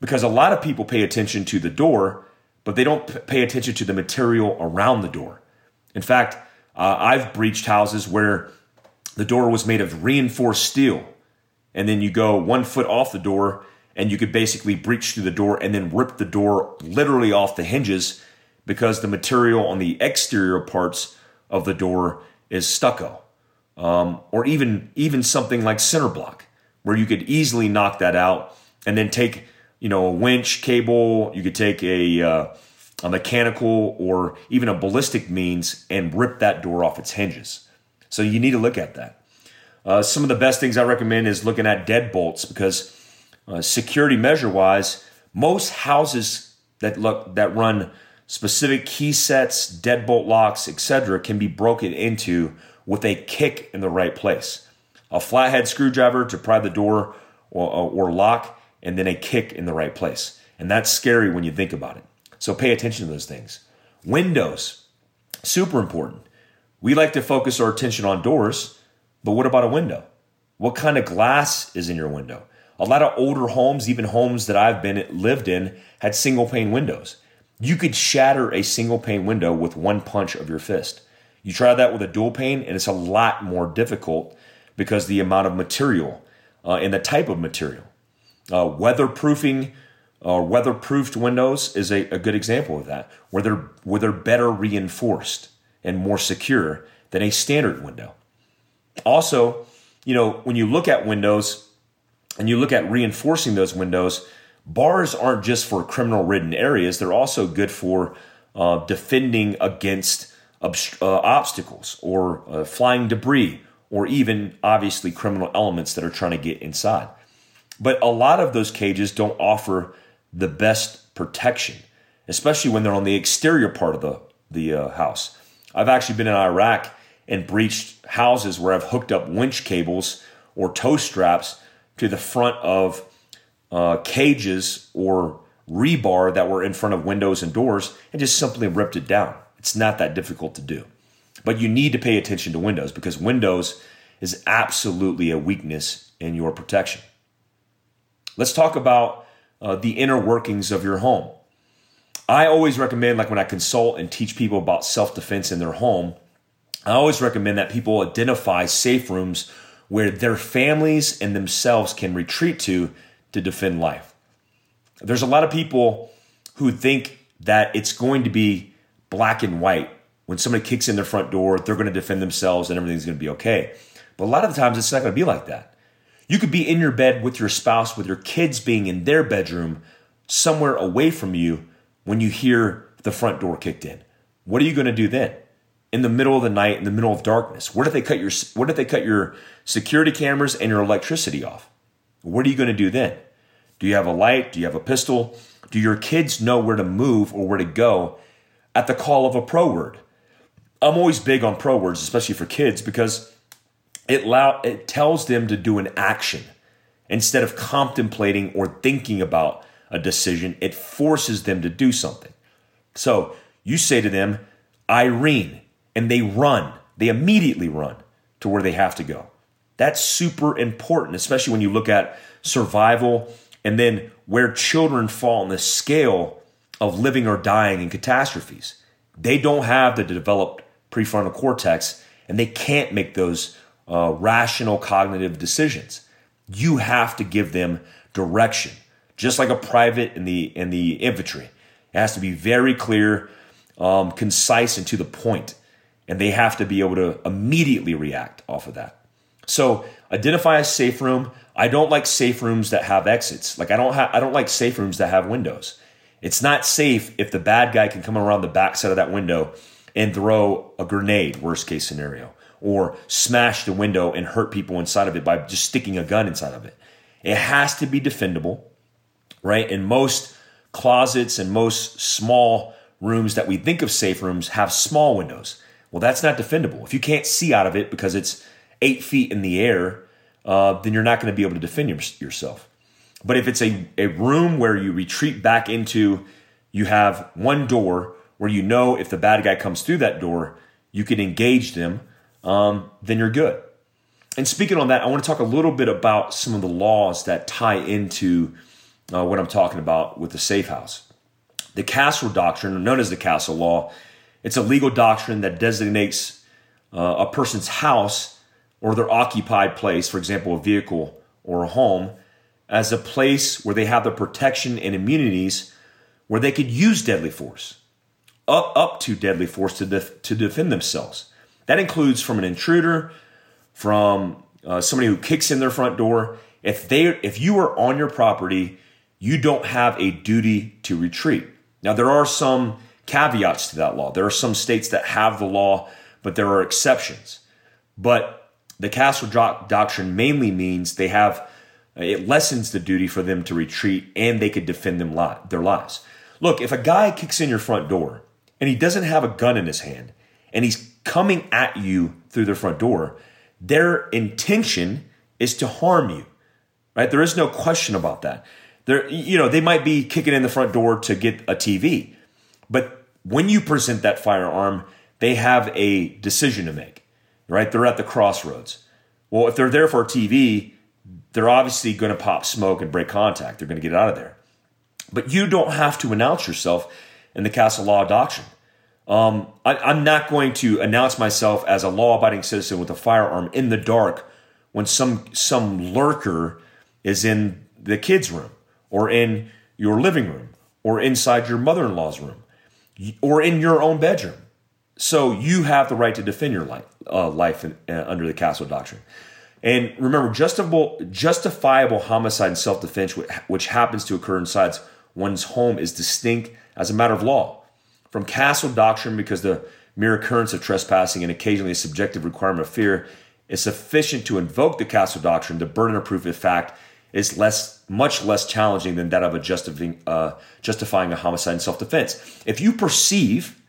Because a lot of people pay attention to the door, but they don't pay attention to the material around the door. In fact, uh, I've breached houses where the door was made of reinforced steel, and then you go one foot off the door, and you could basically breach through the door and then rip the door literally off the hinges because the material on the exterior parts of the door is stucco, um, or even even something like cinder block, where you could easily knock that out and then take you know a winch cable. You could take a uh, a mechanical or even a ballistic means and rip that door off its hinges. So you need to look at that. Uh, some of the best things I recommend is looking at deadbolts because uh, security measure wise, most houses that look that run specific key sets, deadbolt locks, etc., can be broken into with a kick in the right place. A flathead screwdriver to pry the door or, or lock, and then a kick in the right place. And that's scary when you think about it. So pay attention to those things. Windows, super important. We like to focus our attention on doors, but what about a window? What kind of glass is in your window? A lot of older homes, even homes that I've been lived in, had single pane windows. You could shatter a single pane window with one punch of your fist. You try that with a dual pane, and it's a lot more difficult because the amount of material uh, and the type of material. Uh, weatherproofing or weatherproofed windows is a, a good example of that, where they're where they're better reinforced and more secure than a standard window. Also, you know, when you look at windows and you look at reinforcing those windows, bars aren't just for criminal ridden areas, they're also good for uh, defending against obst- uh, obstacles or uh, flying debris or even obviously criminal elements that are trying to get inside. But a lot of those cages don't offer the best protection, especially when they're on the exterior part of the, the uh, house. I've actually been in Iraq and breached houses where I've hooked up winch cables or tow straps to the front of uh, cages or rebar that were in front of windows and doors and just simply ripped it down. It's not that difficult to do. But you need to pay attention to windows because windows is absolutely a weakness in your protection. Let's talk about uh, the inner workings of your home. I always recommend, like when I consult and teach people about self defense in their home, I always recommend that people identify safe rooms where their families and themselves can retreat to to defend life. There's a lot of people who think that it's going to be black and white. When somebody kicks in their front door, they're going to defend themselves and everything's going to be okay. But a lot of the times, it's not going to be like that. You could be in your bed with your spouse, with your kids being in their bedroom, somewhere away from you when you hear the front door kicked in. What are you going to do then? In the middle of the night, in the middle of darkness, where did they cut your where did they cut your security cameras and your electricity off? What are you going to do then? Do you have a light? Do you have a pistol? Do your kids know where to move or where to go at the call of a pro word? I'm always big on pro words, especially for kids, because it, allow, it tells them to do an action instead of contemplating or thinking about a decision. It forces them to do something. So you say to them, Irene, and they run. They immediately run to where they have to go. That's super important, especially when you look at survival and then where children fall on the scale of living or dying in catastrophes. They don't have the developed prefrontal cortex and they can't make those uh, rational cognitive decisions. You have to give them direction, just like a private in the in the infantry. It has to be very clear, um, concise, and to the point, and they have to be able to immediately react off of that. So identify a safe room. I don't like safe rooms that have exits. Like I don't have I don't like safe rooms that have windows. It's not safe if the bad guy can come around the backside of that window and throw a grenade, worst case scenario or smash the window and hurt people inside of it by just sticking a gun inside of it. It has to be defendable, right? And most closets and most small rooms that we think of safe rooms have small windows. Well, that's not defendable. If you can't see out of it because it's eight feet in the air, uh, then you're not going to be able to defend your, yourself. But if it's a, a room where you retreat back into, you have one door where you know if the bad guy comes through that door, you can engage them um, then you're good. and speaking on that, I want to talk a little bit about some of the laws that tie into uh, what I'm talking about with the safe house. The castle doctrine, known as the castle law, it's a legal doctrine that designates uh, a person's house or their occupied place, for example, a vehicle or a home, as a place where they have the protection and immunities where they could use deadly force, up, up to deadly force to, def- to defend themselves. That includes from an intruder, from uh, somebody who kicks in their front door. If they, if you are on your property, you don't have a duty to retreat. Now there are some caveats to that law. There are some states that have the law, but there are exceptions. But the castle doctrine mainly means they have it lessens the duty for them to retreat and they could defend them li- their lives. Look, if a guy kicks in your front door and he doesn't have a gun in his hand and he's coming at you through the front door, their intention is to harm you. Right? There is no question about that. There you know, they might be kicking in the front door to get a TV. But when you present that firearm, they have a decision to make. Right? They're at the crossroads. Well, if they're there for TV, they're obviously going to pop smoke and break contact. They're going to get out of there. But you don't have to announce yourself in the castle law doctrine. Um, I, am not going to announce myself as a law-abiding citizen with a firearm in the dark when some some lurker is in the kids' room or in your living room or inside your mother-in-law's room or in your own bedroom. So you have the right to defend your life, uh, life in, uh, under the castle doctrine. And remember, justifiable, justifiable homicide and self defense, which happens to occur inside one's home, is distinct as a matter of law from castle doctrine because the mere occurrence of trespassing and occasionally a subjective requirement of fear is sufficient to invoke the castle doctrine. The burden of proof, in fact, is less, much less challenging than that of a justifying, uh, justifying a homicide in self defense. If you perceive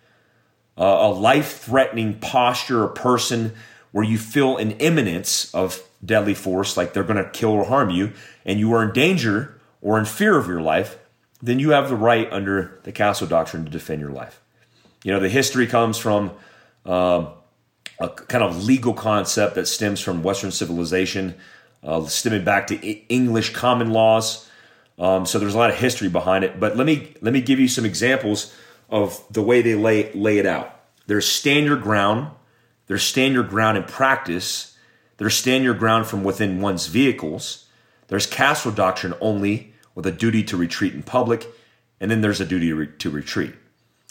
uh, a life threatening posture or person where you feel an imminence of deadly force, like they're going to kill or harm you, and you are in danger or in fear of your life, then you have the right under the castle doctrine to defend your life. You know, the history comes from uh, a kind of legal concept that stems from Western civilization, uh, stemming back to English common laws. Um, so there's a lot of history behind it. But let me let me give you some examples of the way they lay lay it out. There's stand your ground there's stand your ground in practice. There's stand your ground from within one's vehicles. There's castle doctrine only with a duty to retreat in public. And then there's a duty to, re- to retreat.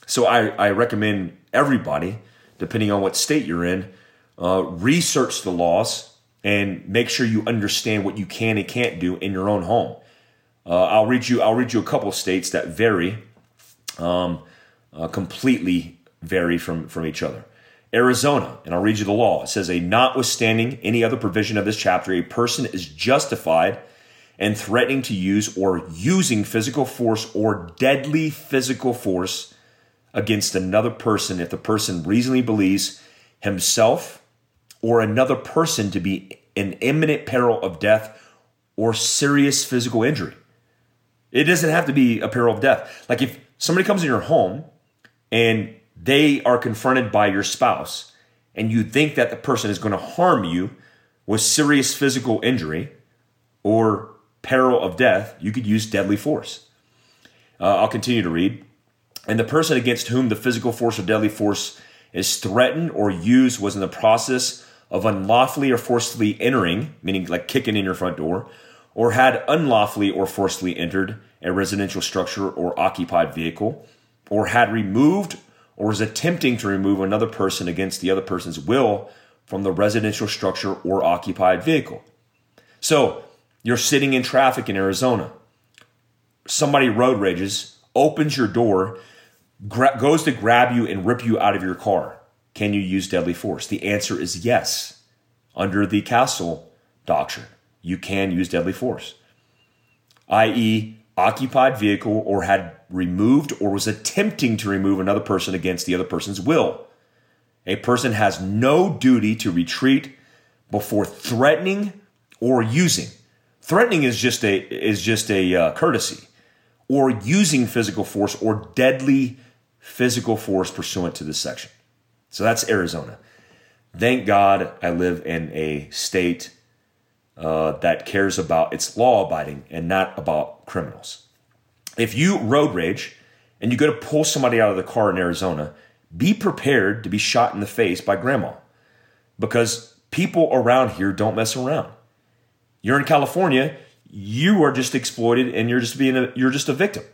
So I, I, recommend everybody, depending on what state you're in, uh, research the laws and make sure you understand what you can and can't do in your own home. Uh, I'll read you. I'll read you a couple states that vary, um, uh, completely vary from from each other. Arizona, and I'll read you the law. It says, A notwithstanding any other provision of this chapter, a person is justified in threatening to use or using physical force or deadly physical force against another person if the person reasonably believes himself or another person to be in imminent peril of death or serious physical injury. It doesn't have to be a peril of death. Like if somebody comes in your home and they are confronted by your spouse and you think that the person is going to harm you with serious physical injury or peril of death, you could use deadly force. Uh, I'll continue to read. And the person against whom the physical force or deadly force is threatened or used was in the process of unlawfully or forcefully entering, meaning like kicking in your front door, or had unlawfully or forcefully entered a residential structure or occupied vehicle, or had removed or is attempting to remove another person against the other person's will from the residential structure or occupied vehicle. So, you're sitting in traffic in Arizona. Somebody road rages, opens your door, gra- goes to grab you and rip you out of your car. Can you use deadly force? The answer is yes. Under the castle doctrine, you can use deadly force, i.e., occupied vehicle or had removed or was attempting to remove another person against the other person's will. A person has no duty to retreat before threatening or using. Threatening is just a is just a uh, courtesy, or using physical force or deadly physical force pursuant to this section. So that's Arizona. Thank God I live in a state uh, that cares about its law abiding and not about criminals. If you road rage and you go to pull somebody out of the car in Arizona, be prepared to be shot in the face by grandma because people around here don't mess around. You're in California, you are just exploited and you're just being a, you're just a victim.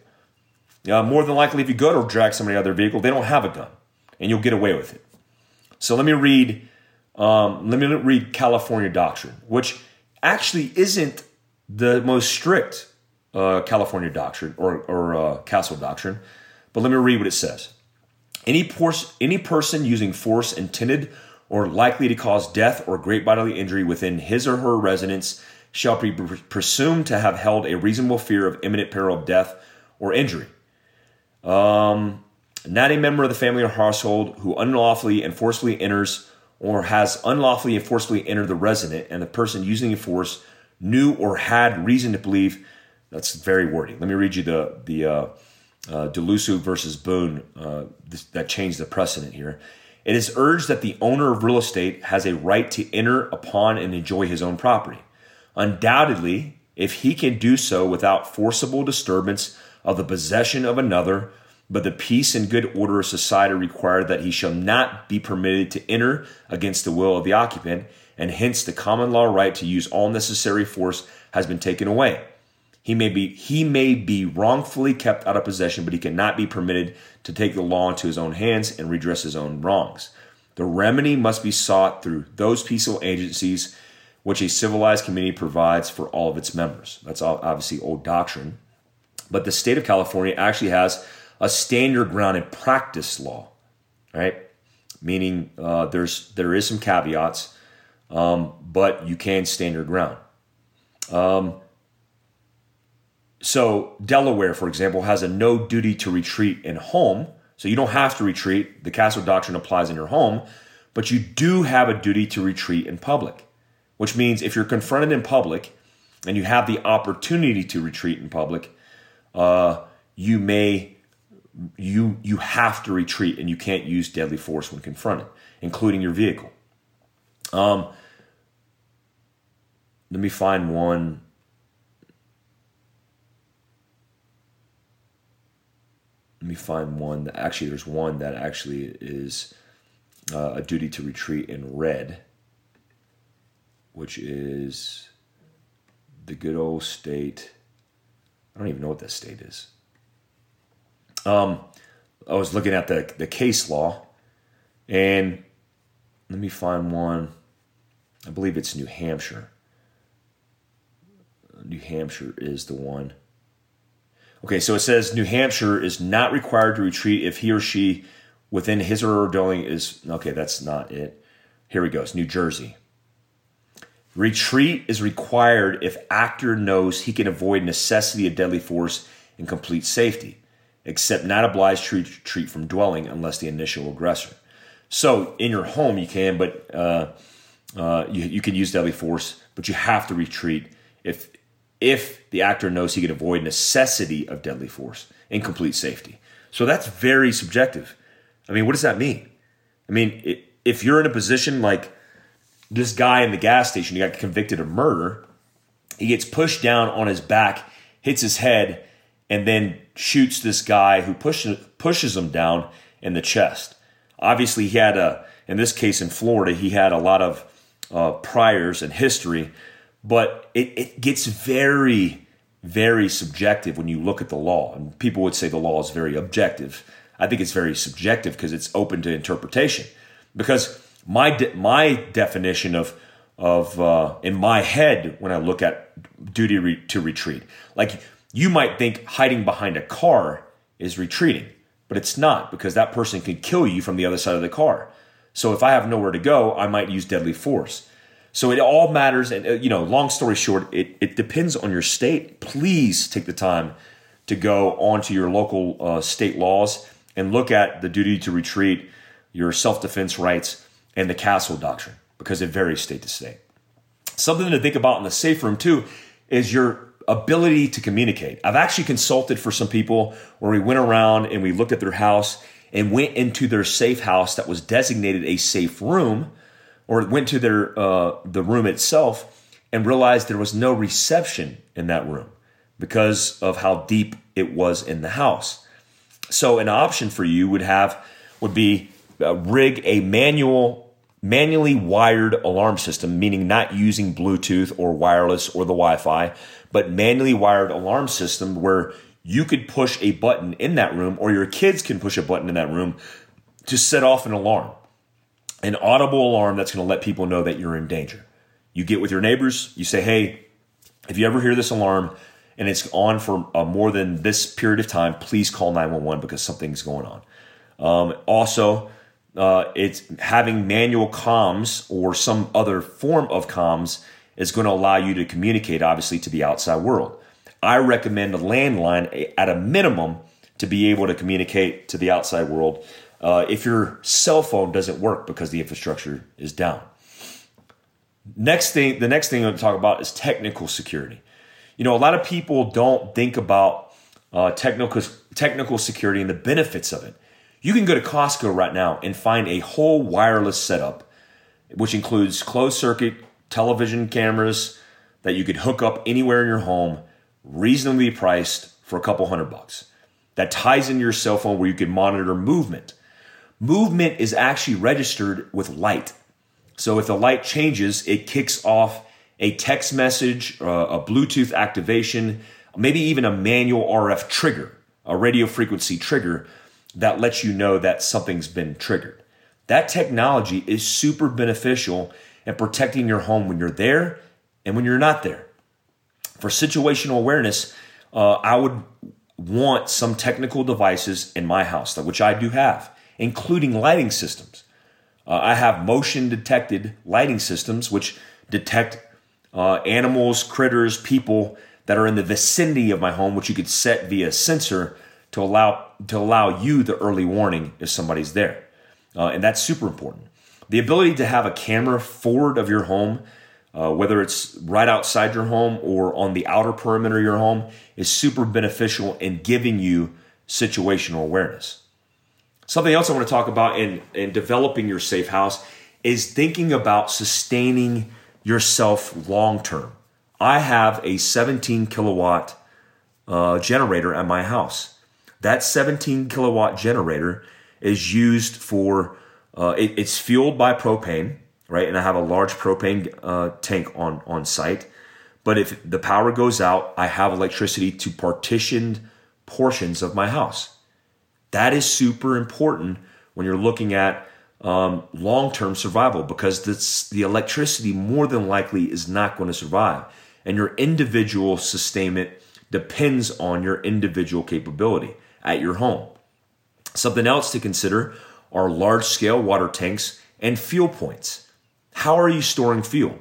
Uh, more than likely, if you go to drag somebody out of their vehicle, they don't have a gun, and you'll get away with it. So let me read. Um, let me read California doctrine, which actually isn't the most strict uh, California doctrine or, or uh, castle doctrine, but let me read what it says. Any, any person using force intended or likely to cause death or great bodily injury within his or her residence shall be presumed to have held a reasonable fear of imminent peril of death or injury. Um, not a member of the family or household who unlawfully and forcibly enters or has unlawfully and forcibly entered the resident and the person using the force knew or had reason to believe that's very wordy. Let me read you the the uh, uh, Daluiso versus Boone uh, this, that changed the precedent here. It is urged that the owner of real estate has a right to enter upon and enjoy his own property. Undoubtedly, if he can do so without forcible disturbance of the possession of another, but the peace and good order of society require that he shall not be permitted to enter against the will of the occupant, and hence the common law right to use all necessary force has been taken away. He may be he may be wrongfully kept out of possession, but he cannot be permitted to take the law into his own hands and redress his own wrongs. The remedy must be sought through those peaceful agencies which a civilized community provides for all of its members. That's obviously old doctrine. But the state of California actually has a stand your ground and practice law, right? Meaning uh, there's there is some caveats, um, but you can stand your ground. Um, so, Delaware, for example, has a no duty to retreat in home. So, you don't have to retreat. The castle doctrine applies in your home, but you do have a duty to retreat in public, which means if you're confronted in public and you have the opportunity to retreat in public, uh, you may you you have to retreat and you can't use deadly force when confronted, including your vehicle. Um, let me find one let me find one that actually there's one that actually is uh, a duty to retreat in red, which is the good old state. I don't even know what that state is. Um, I was looking at the the case law, and let me find one. I believe it's New Hampshire. New Hampshire is the one. Okay, so it says New Hampshire is not required to retreat if he or she within his or her dwelling is okay, that's not it. Here we go. It's New Jersey. Retreat is required if actor knows he can avoid necessity of deadly force in complete safety, except not obliged to retreat from dwelling unless the initial aggressor. So in your home you can, but uh, uh, you, you can use deadly force, but you have to retreat if if the actor knows he can avoid necessity of deadly force in complete safety. So that's very subjective. I mean, what does that mean? I mean, if you're in a position like this guy in the gas station, he got convicted of murder, he gets pushed down on his back, hits his head, and then shoots this guy who pushes pushes him down in the chest. Obviously, he had a in this case in Florida, he had a lot of uh, priors and history but it, it gets very, very subjective when you look at the law. And people would say the law is very objective. I think it's very subjective because it's open to interpretation. Because my de- my definition of of uh, in my head when I look at duty re- to retreat, like you might think hiding behind a car is retreating, but it's not because that person can kill you from the other side of the car. So if I have nowhere to go, I might use deadly force. So it all matters. And, uh, you know, long story short, it, it depends on your state. Please take the time to go onto your local uh, state laws and look at the duty to retreat, your self defense rights, and the castle doctrine because it varies state to state. Something to think about in the safe room, too, is your ability to communicate. I've actually consulted for some people where we went around and we looked at their house and went into their safe house that was designated a safe room or went to their uh, the room itself and realized there was no reception in that room because of how deep it was in the house. So an option for you would have would be uh, rig a manual manually wired alarm system, meaning not using Bluetooth or wireless or the Wi-Fi, but manually wired alarm system where you could push a button in that room or your kids can push a button in that room to set off an alarm an audible alarm that's going to let people know that you're in danger. You get with your neighbors, you say, hey, if you ever hear this alarm and it's on for uh, more than this period of time, please call 911 because something's going on. Um, also, uh, it's having manual comms or some other form of comms is going to allow you to communicate, obviously, to the outside world. I recommend a landline at a minimum to be able to communicate to the outside world uh, if your cell phone doesn't work because the infrastructure is down. Next thing, the next thing I'm going to talk about is technical security. You know, a lot of people don't think about uh, technical technical security and the benefits of it. You can go to Costco right now and find a whole wireless setup, which includes closed circuit television cameras that you could hook up anywhere in your home, reasonably priced for a couple hundred bucks. That ties in your cell phone where you can monitor movement movement is actually registered with light. So if the light changes, it kicks off a text message, uh, a Bluetooth activation, maybe even a manual RF trigger, a radio frequency trigger that lets you know that something's been triggered. That technology is super beneficial in protecting your home when you're there and when you're not there. For situational awareness, uh, I would want some technical devices in my house, which I do have including lighting systems. Uh, I have motion detected lighting systems which detect uh, animals, critters, people that are in the vicinity of my home, which you could set via a sensor to allow to allow you the early warning if somebody's there, uh, and that's super important. The ability to have a camera forward of your home, uh, whether it's right outside your home or on the outer perimeter of your home, is super beneficial in giving you situational awareness. Something else I want to talk about in, in developing your safe house is thinking about sustaining yourself long term. I have a 17 kilowatt uh, generator at my house. That 17 kilowatt generator is used for, uh, it, it's fueled by propane, right? And I have a large propane uh, tank on, on site. But if the power goes out, I have electricity to partitioned portions of my house. That is super important when you're looking at um, long term survival because this, the electricity more than likely is not going to survive. And your individual sustainment depends on your individual capability at your home. Something else to consider are large scale water tanks and fuel points. How are you storing fuel?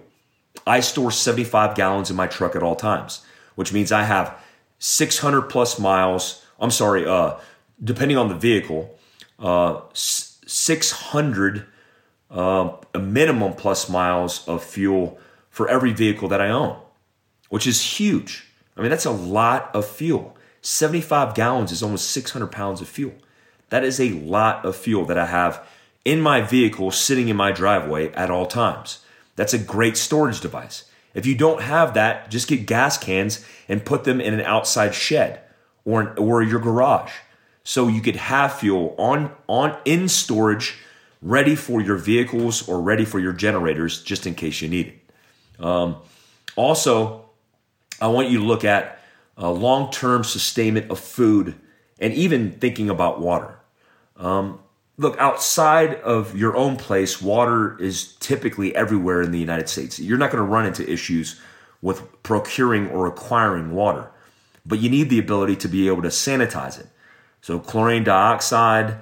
I store 75 gallons in my truck at all times, which means I have 600 plus miles. I'm sorry, uh, depending on the vehicle, uh, 600 uh, a minimum plus miles of fuel for every vehicle that I own, which is huge. I mean, that's a lot of fuel. 75 gallons is almost 600 pounds of fuel. That is a lot of fuel that I have in my vehicle sitting in my driveway at all times. That's a great storage device. If you don't have that, just get gas cans and put them in an outside shed or, or your garage so you could have fuel on on in storage ready for your vehicles or ready for your generators just in case you need it um, also i want you to look at uh, long-term sustainment of food and even thinking about water um, look outside of your own place water is typically everywhere in the united states you're not going to run into issues with procuring or acquiring water but you need the ability to be able to sanitize it so chlorine dioxide,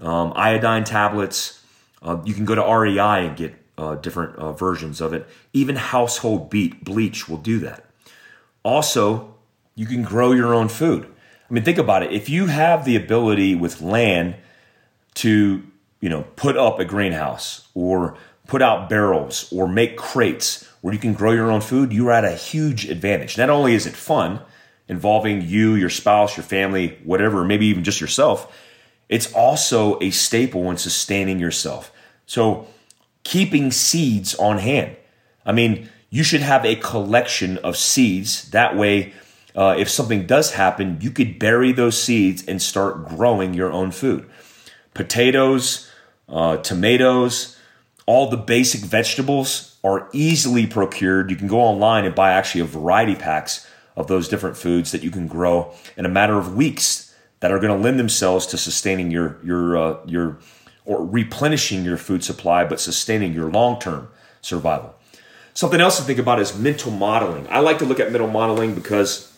um, iodine tablets. Uh, you can go to REI and get uh, different uh, versions of it. Even household beat bleach will do that. Also, you can grow your own food. I mean, think about it. If you have the ability with land to, you know, put up a greenhouse or put out barrels or make crates where you can grow your own food, you're at a huge advantage. Not only is it fun, involving you, your spouse, your family, whatever, maybe even just yourself, it's also a staple in sustaining yourself. So keeping seeds on hand. I mean, you should have a collection of seeds. That way, uh, if something does happen, you could bury those seeds and start growing your own food. Potatoes, uh, tomatoes, all the basic vegetables are easily procured. You can go online and buy actually a variety packs of those different foods that you can grow in a matter of weeks that are going to lend themselves to sustaining your your uh, your or replenishing your food supply, but sustaining your long term survival. Something else to think about is mental modeling. I like to look at mental modeling because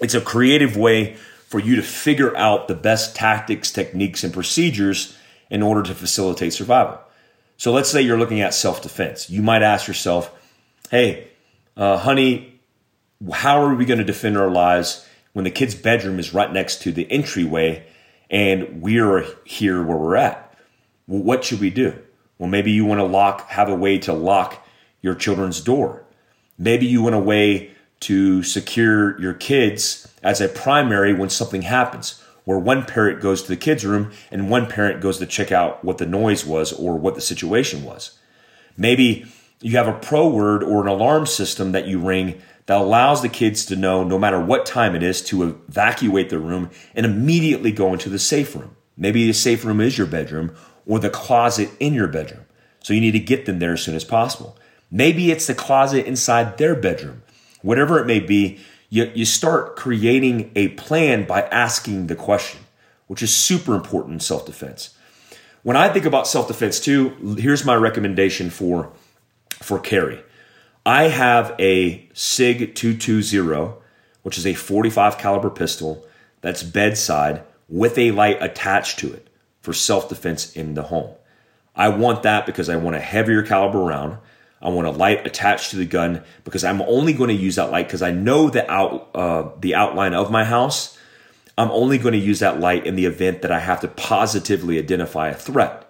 it's a creative way for you to figure out the best tactics, techniques, and procedures in order to facilitate survival. So let's say you're looking at self defense. You might ask yourself, hey, uh, honey, how are we going to defend our lives when the kid's bedroom is right next to the entryway and we're here where we're at? Well, what should we do? Well, maybe you want to lock, have a way to lock your children's door. Maybe you want a way to secure your kids as a primary when something happens, where one parent goes to the kids' room and one parent goes to check out what the noise was or what the situation was. Maybe you have a pro word or an alarm system that you ring that allows the kids to know no matter what time it is to evacuate the room and immediately go into the safe room. Maybe the safe room is your bedroom or the closet in your bedroom. So you need to get them there as soon as possible. Maybe it's the closet inside their bedroom whatever it may be, you, you start creating a plan by asking the question, which is super important in self defense. When I think about self defense too, here's my recommendation for, for carry. I have a SIG 220, which is a 45 caliber pistol that's bedside with a light attached to it for self defense in the home. I want that because I want a heavier caliber round. I want a light attached to the gun because I'm only going to use that light because I know the out uh, the outline of my house. I'm only going to use that light in the event that I have to positively identify a threat.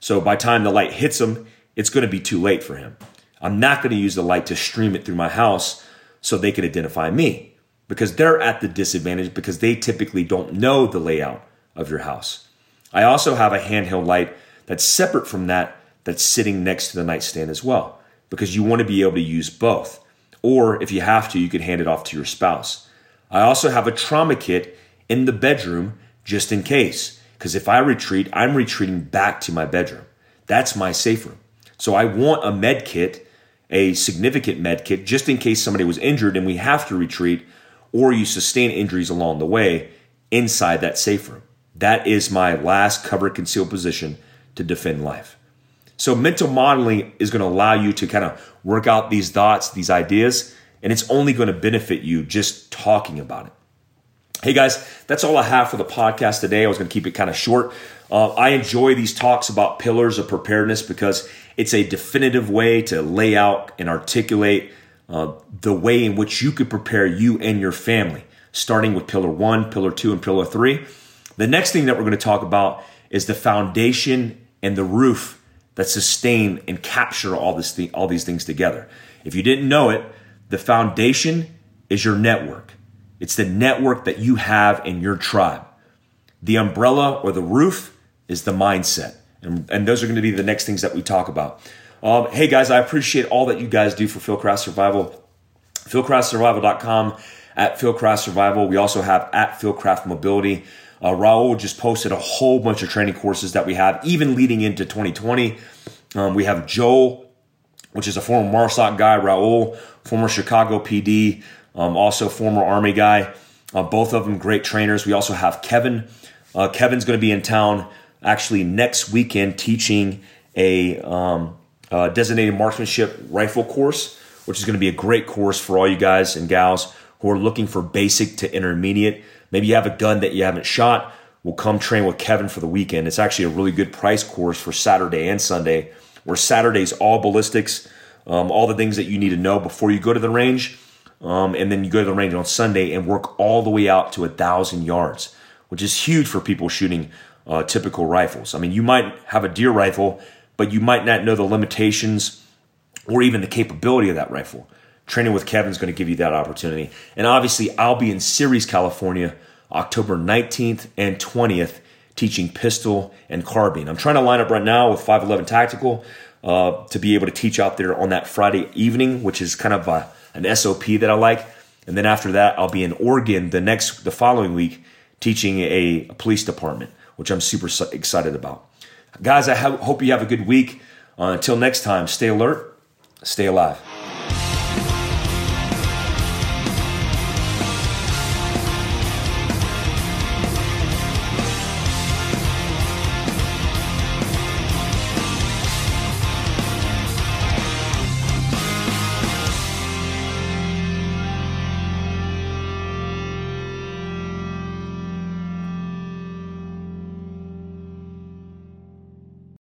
So by time the light hits him, it's going to be too late for him. I'm not going to use the light to stream it through my house so they can identify me because they're at the disadvantage because they typically don't know the layout of your house. I also have a handheld light that's separate from that that's sitting next to the nightstand as well because you want to be able to use both. Or if you have to, you can hand it off to your spouse. I also have a trauma kit in the bedroom just in case. Because if I retreat, I'm retreating back to my bedroom. That's my safe room. So I want a med kit, a significant med kit, just in case somebody was injured and we have to retreat, or you sustain injuries along the way inside that safe room. That is my last cover concealed position to defend life. So mental modeling is going to allow you to kind of work out these thoughts, these ideas, and it's only going to benefit you just talking about it. Hey guys, that's all I have for the podcast today. I was going to keep it kind of short. Uh, I enjoy these talks about pillars of preparedness because it's a definitive way to lay out and articulate uh, the way in which you could prepare you and your family, starting with pillar one, pillar two, and pillar three. The next thing that we're going to talk about is the foundation and the roof that sustain and capture all this all these things together. If you didn't know it, the foundation is your network. It's the network that you have in your tribe. The umbrella or the roof is the mindset. And, and those are going to be the next things that we talk about. Um, hey guys, I appreciate all that you guys do for Fieldcraft Survival. Fieldcraftsurvival.com at Fieldcraft Survival. We also have at Fieldcraft Mobility. Uh, Raul just posted a whole bunch of training courses that we have, even leading into 2020. Um, we have Joel, which is a former MARSOC guy, Raul, former Chicago PD, um, also former Army guy. Uh, both of them great trainers. We also have Kevin. Uh, Kevin's going to be in town actually next weekend teaching a um, uh, designated marksmanship rifle course, which is going to be a great course for all you guys and gals who are looking for basic to intermediate Maybe you have a gun that you haven't shot. We'll come train with Kevin for the weekend. It's actually a really good price course for Saturday and Sunday, where Saturday's all ballistics, um, all the things that you need to know before you go to the range. Um, and then you go to the range on Sunday and work all the way out to a thousand yards, which is huge for people shooting uh, typical rifles. I mean, you might have a deer rifle, but you might not know the limitations or even the capability of that rifle. Training with Kevin is going to give you that opportunity. And obviously, I'll be in Ceres, California, October 19th and 20th, teaching pistol and carbine. I'm trying to line up right now with 511 Tactical uh, to be able to teach out there on that Friday evening, which is kind of a, an SOP that I like. And then after that, I'll be in Oregon the next, the following week, teaching a, a police department, which I'm super excited about. Guys, I hope you have a good week. Uh, until next time, stay alert, stay alive.